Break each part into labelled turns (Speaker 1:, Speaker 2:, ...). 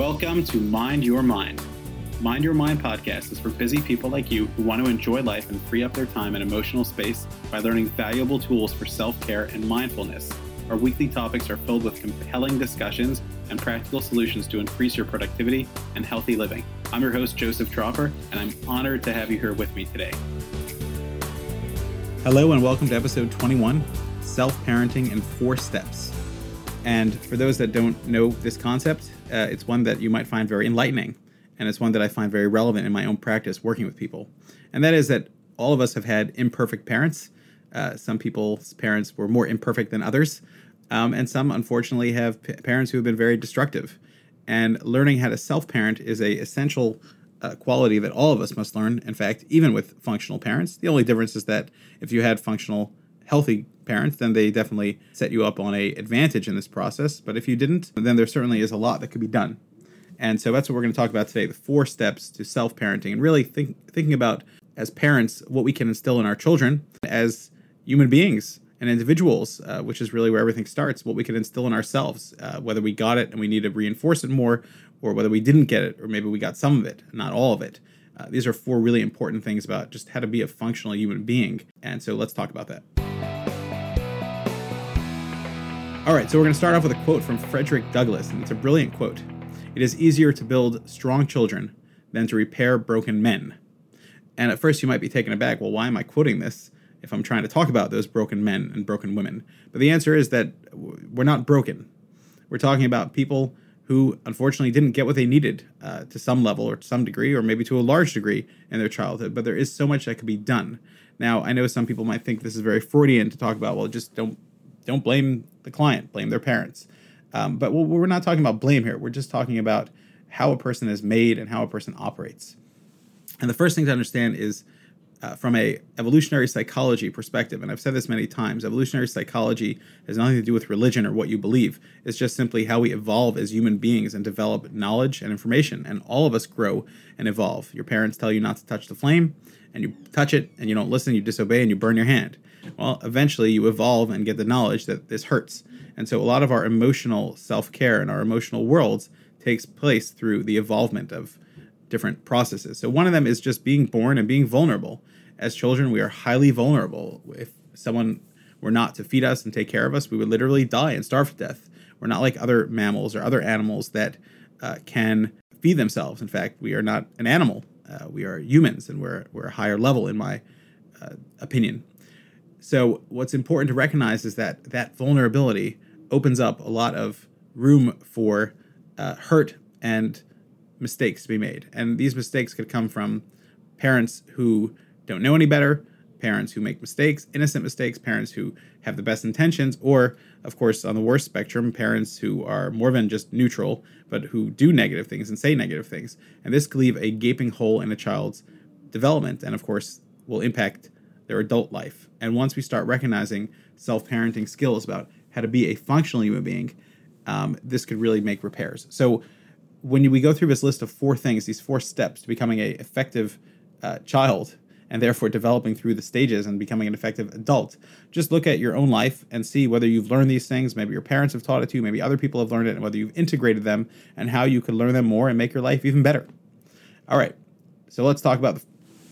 Speaker 1: Welcome to Mind Your Mind. Mind Your Mind podcast is for busy people like you who want to enjoy life and free up their time and emotional space by learning valuable tools for self care and mindfulness. Our weekly topics are filled with compelling discussions and practical solutions to increase your productivity and healthy living. I'm your host, Joseph Tropper, and I'm honored to have you here with me today. Hello, and welcome to episode 21 Self Parenting in Four Steps. And for those that don't know this concept, uh, it's one that you might find very enlightening and it's one that I find very relevant in my own practice working with people. And that is that all of us have had imperfect parents. Uh, some people's parents were more imperfect than others, um, and some unfortunately have p- parents who have been very destructive. And learning how to self-parent is a essential uh, quality that all of us must learn. In fact, even with functional parents, the only difference is that if you had functional, healthy parents, then they definitely set you up on a advantage in this process. But if you didn't, then there certainly is a lot that could be done and so that's what we're going to talk about today the four steps to self parenting and really think, thinking about as parents what we can instill in our children as human beings and individuals, uh, which is really where everything starts, what we can instill in ourselves, uh, whether we got it and we need to reinforce it more, or whether we didn't get it, or maybe we got some of it, not all of it. Uh, these are four really important things about just how to be a functional human being. And so let's talk about that. All right, so we're going to start off with a quote from Frederick Douglass, and it's a brilliant quote. It is easier to build strong children than to repair broken men. And at first, you might be taken aback well, why am I quoting this if I'm trying to talk about those broken men and broken women? But the answer is that we're not broken. We're talking about people who unfortunately didn't get what they needed uh, to some level or to some degree, or maybe to a large degree in their childhood. But there is so much that could be done. Now, I know some people might think this is very Freudian to talk about. Well, just don't don't blame the client, blame their parents. Um, but we're not talking about blame here. We're just talking about how a person is made and how a person operates. And the first thing to understand is uh, from a evolutionary psychology perspective, and I've said this many times, evolutionary psychology has nothing to do with religion or what you believe. It's just simply how we evolve as human beings and develop knowledge and information. And all of us grow and evolve. Your parents tell you not to touch the flame, and you touch it, and you don't listen, you disobey, and you burn your hand. Well, eventually you evolve and get the knowledge that this hurts and so a lot of our emotional self care and our emotional worlds takes place through the evolvement of different processes. So one of them is just being born and being vulnerable. As children, we are highly vulnerable. If someone were not to feed us and take care of us, we would literally die and starve to death. We're not like other mammals or other animals that uh, can feed themselves. In fact, we are not an animal. Uh, we are humans, and we're we're a higher level, in my uh, opinion. So, what's important to recognize is that that vulnerability opens up a lot of room for uh, hurt and mistakes to be made. And these mistakes could come from parents who don't know any better, parents who make mistakes, innocent mistakes, parents who have the best intentions, or, of course, on the worst spectrum, parents who are more than just neutral, but who do negative things and say negative things. And this could leave a gaping hole in a child's development and, of course, will impact their adult life. And once we start recognizing self parenting skills about how to be a functional human being, um, this could really make repairs. So when we go through this list of four things, these four steps to becoming a effective uh, child, and therefore developing through the stages and becoming an effective adult, just look at your own life and see whether you've learned these things. Maybe your parents have taught it to you, maybe other people have learned it, and whether you've integrated them and how you could learn them more and make your life even better. All right, so let's talk about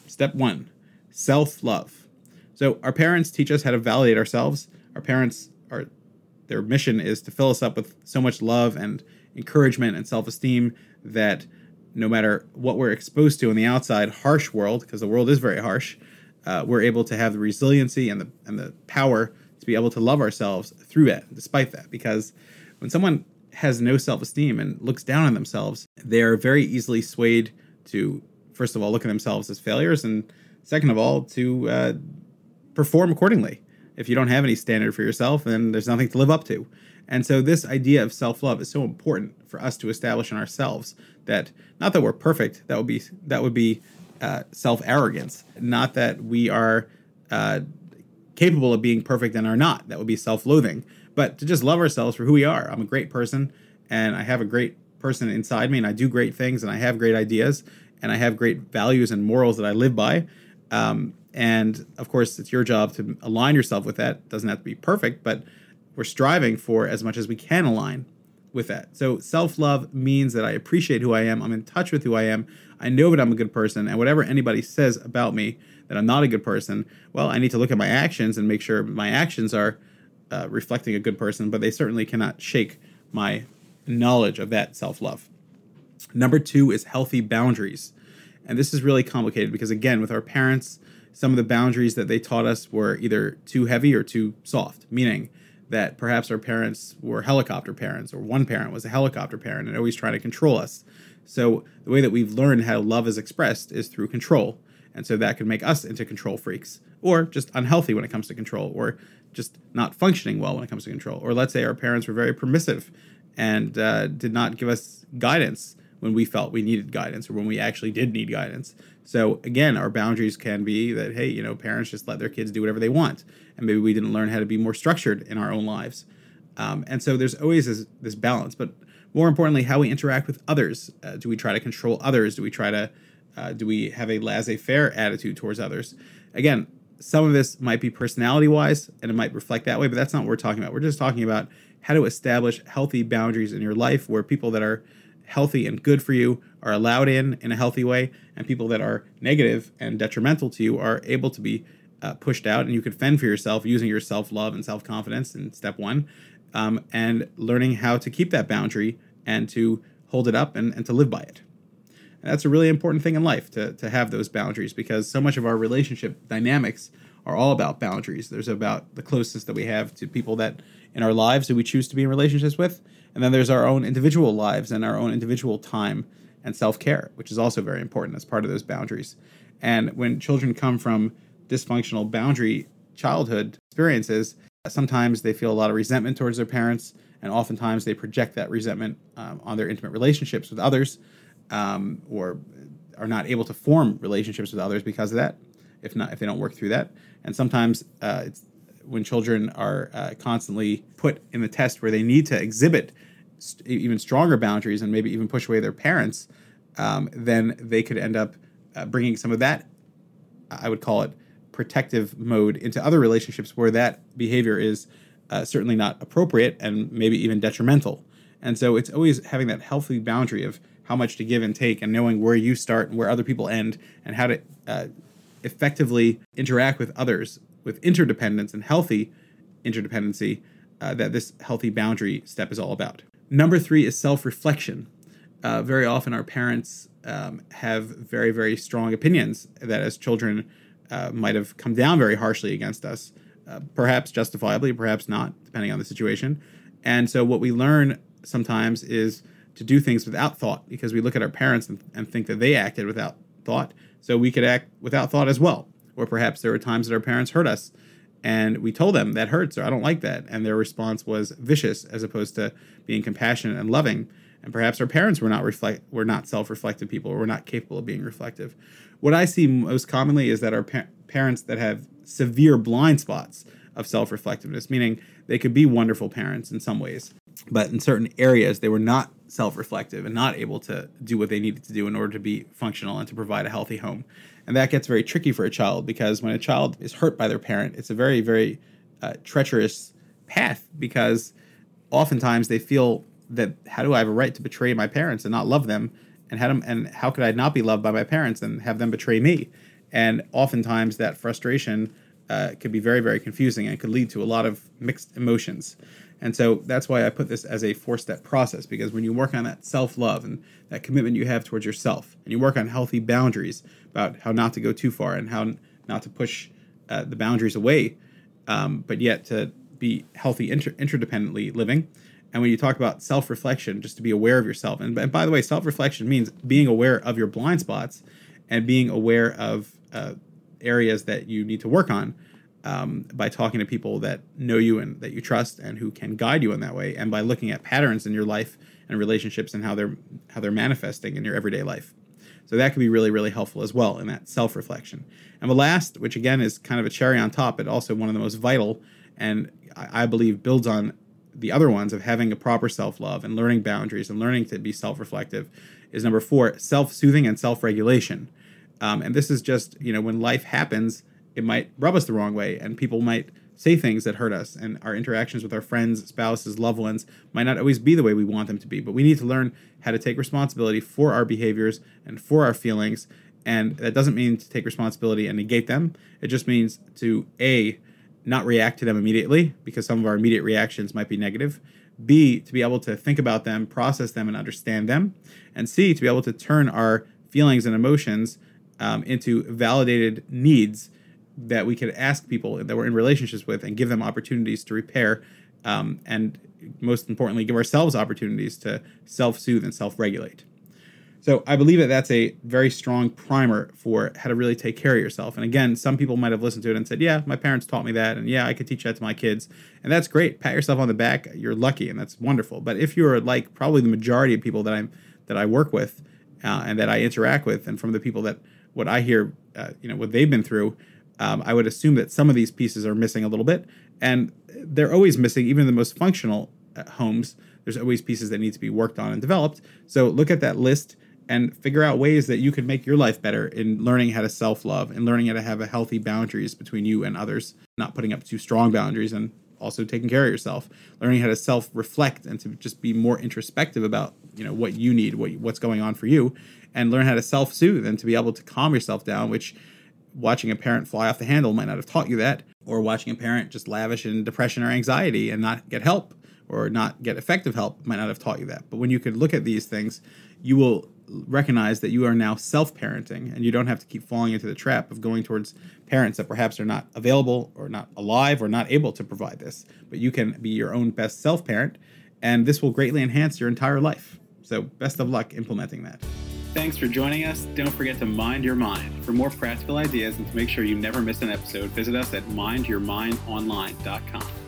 Speaker 1: step one self love. So, our parents teach us how to validate ourselves. Our parents are their mission is to fill us up with so much love and encouragement and self-esteem that no matter what we're exposed to in the outside harsh world because the world is very harsh uh, we're able to have the resiliency and the and the power to be able to love ourselves through that despite that because when someone has no self-esteem and looks down on themselves they're very easily swayed to first of all look at themselves as failures and second of all to uh, perform accordingly if you don't have any standard for yourself, then there's nothing to live up to. And so this idea of self-love is so important for us to establish in ourselves that not that we're perfect, that would be that would be uh, self-arrogance. Not that we are uh, capable of being perfect and are not. That would be self-loathing. But to just love ourselves for who we are. I'm a great person, and I have a great person inside me, and I do great things, and I have great ideas, and I have great values and morals that I live by. Um, and of course, it's your job to align yourself with that. Doesn't have to be perfect, but we're striving for as much as we can align with that. So self love means that I appreciate who I am. I'm in touch with who I am. I know that I'm a good person, and whatever anybody says about me that I'm not a good person, well, I need to look at my actions and make sure my actions are uh, reflecting a good person, but they certainly cannot shake my knowledge of that self love. Number two is healthy boundaries. And this is really complicated because, again, with our parents, some of the boundaries that they taught us were either too heavy or too soft, meaning that perhaps our parents were helicopter parents or one parent was a helicopter parent and always trying to control us. So the way that we've learned how love is expressed is through control. And so that can make us into control freaks or just unhealthy when it comes to control or just not functioning well when it comes to control. Or let's say our parents were very permissive and uh, did not give us guidance when we felt we needed guidance or when we actually did need guidance. So again, our boundaries can be that hey, you know, parents just let their kids do whatever they want, and maybe we didn't learn how to be more structured in our own lives. Um, and so there's always this, this, balance, but more importantly, how we interact with others. Uh, do we try to control others? Do we try to uh, do we have a laissez-faire attitude towards others? Again, some of this might be personality wise and it might reflect that way, but that's not what we're talking about. We're just talking about how to establish healthy boundaries in your life where people that are healthy and good for you are allowed in in a healthy way, and people that are negative and detrimental to you are able to be uh, pushed out, and you can fend for yourself using your self love and self confidence in step one, um, and learning how to keep that boundary and to hold it up and, and to live by it. And that's a really important thing in life to, to have those boundaries because so much of our relationship dynamics are all about boundaries. There's about the closeness that we have to people that in our lives that we choose to be in relationships with, and then there's our own individual lives and our own individual time and self care, which is also very important as part of those boundaries. And when children come from dysfunctional boundary childhood experiences, sometimes they feel a lot of resentment towards their parents, and oftentimes they project that resentment um, on their intimate relationships with others, um, or are not able to form relationships with others because of that. If not, if they don't work through that, and sometimes uh, it's when children are uh, constantly put in the test where they need to exhibit st- even stronger boundaries and maybe even push away their parents, um, then they could end up uh, bringing some of that, I would call it protective mode, into other relationships where that behavior is uh, certainly not appropriate and maybe even detrimental. And so it's always having that healthy boundary of how much to give and take and knowing where you start and where other people end and how to uh, effectively interact with others with interdependence and healthy interdependency uh, that this healthy boundary step is all about. Number three is self reflection. Uh, very often, our parents um, have very, very strong opinions that as children uh, might have come down very harshly against us, uh, perhaps justifiably, perhaps not, depending on the situation. And so, what we learn sometimes is to do things without thought because we look at our parents and, and think that they acted without thought. So, we could act without thought as well. Or perhaps there were times that our parents hurt us and we told them that hurts or I don't like that. And their response was vicious as opposed to being compassionate and loving. And perhaps our parents were not reflect were not self-reflective people or were not capable of being reflective. What I see most commonly is that our pa- parents that have severe blind spots of self-reflectiveness, meaning they could be wonderful parents in some ways, but in certain areas they were not self-reflective and not able to do what they needed to do in order to be functional and to provide a healthy home. And that gets very tricky for a child because when a child is hurt by their parent, it's a very, very uh, treacherous path because oftentimes they feel that how do I have a right to betray my parents and not love them? And how, and how could I not be loved by my parents and have them betray me? And oftentimes that frustration uh, could be very, very confusing and could lead to a lot of mixed emotions. And so that's why I put this as a four step process because when you work on that self love and that commitment you have towards yourself, and you work on healthy boundaries about how not to go too far and how not to push uh, the boundaries away, um, but yet to be healthy inter- interdependently living. And when you talk about self reflection, just to be aware of yourself. And, and by the way, self reflection means being aware of your blind spots and being aware of uh, areas that you need to work on um, by talking to people that know you and that you trust and who can guide you in that way, and by looking at patterns in your life and relationships and how they're how they're manifesting in your everyday life. So that can be really really helpful as well in that self reflection. And the last, which again is kind of a cherry on top, but also one of the most vital, and I, I believe builds on the other ones of having a proper self love and learning boundaries and learning to be self reflective, is number four self soothing and self regulation. Um, and this is just you know when life happens it might rub us the wrong way and people might say things that hurt us, and our interactions with our friends, spouses, loved ones might not always be the way we want them to be. But we need to learn how to take responsibility for our behaviors and for our feelings. And that doesn't mean to take responsibility and negate them. It just means to A, not react to them immediately because some of our immediate reactions might be negative. B, to be able to think about them, process them, and understand them. And C, to be able to turn our feelings and emotions um, into validated needs that we could ask people that we're in relationships with and give them opportunities to repair um, and most importantly give ourselves opportunities to self-soothe and self-regulate. So i believe that that's a very strong primer for how to really take care of yourself. And again some people might have listened to it and said yeah my parents taught me that and yeah i could teach that to my kids. And that's great. Pat yourself on the back. You're lucky and that's wonderful. But if you're like probably the majority of people that i'm that i work with uh, and that i interact with and from the people that what i hear uh, you know what they've been through um, I would assume that some of these pieces are missing a little bit, and they're always missing. Even in the most functional uh, homes, there's always pieces that need to be worked on and developed. So look at that list and figure out ways that you can make your life better in learning how to self-love and learning how to have a healthy boundaries between you and others, not putting up too strong boundaries and also taking care of yourself, learning how to self-reflect and to just be more introspective about, you know, what you need, what what's going on for you, and learn how to self-soothe and to be able to calm yourself down, which watching a parent fly off the handle might not have taught you that, or watching a parent just lavish in depression or anxiety and not get help or not get effective help might not have taught you that. But when you could look at these things, you will recognize that you are now self parenting and you don't have to keep falling into the trap of going towards parents that perhaps are not available or not alive or not able to provide this. But you can be your own best self parent, and this will greatly enhance your entire life. So, best of luck implementing that. Thanks for joining us. Don't forget to mind your mind. For more practical ideas and to make sure you never miss an episode, visit us at mindyourmindonline.com.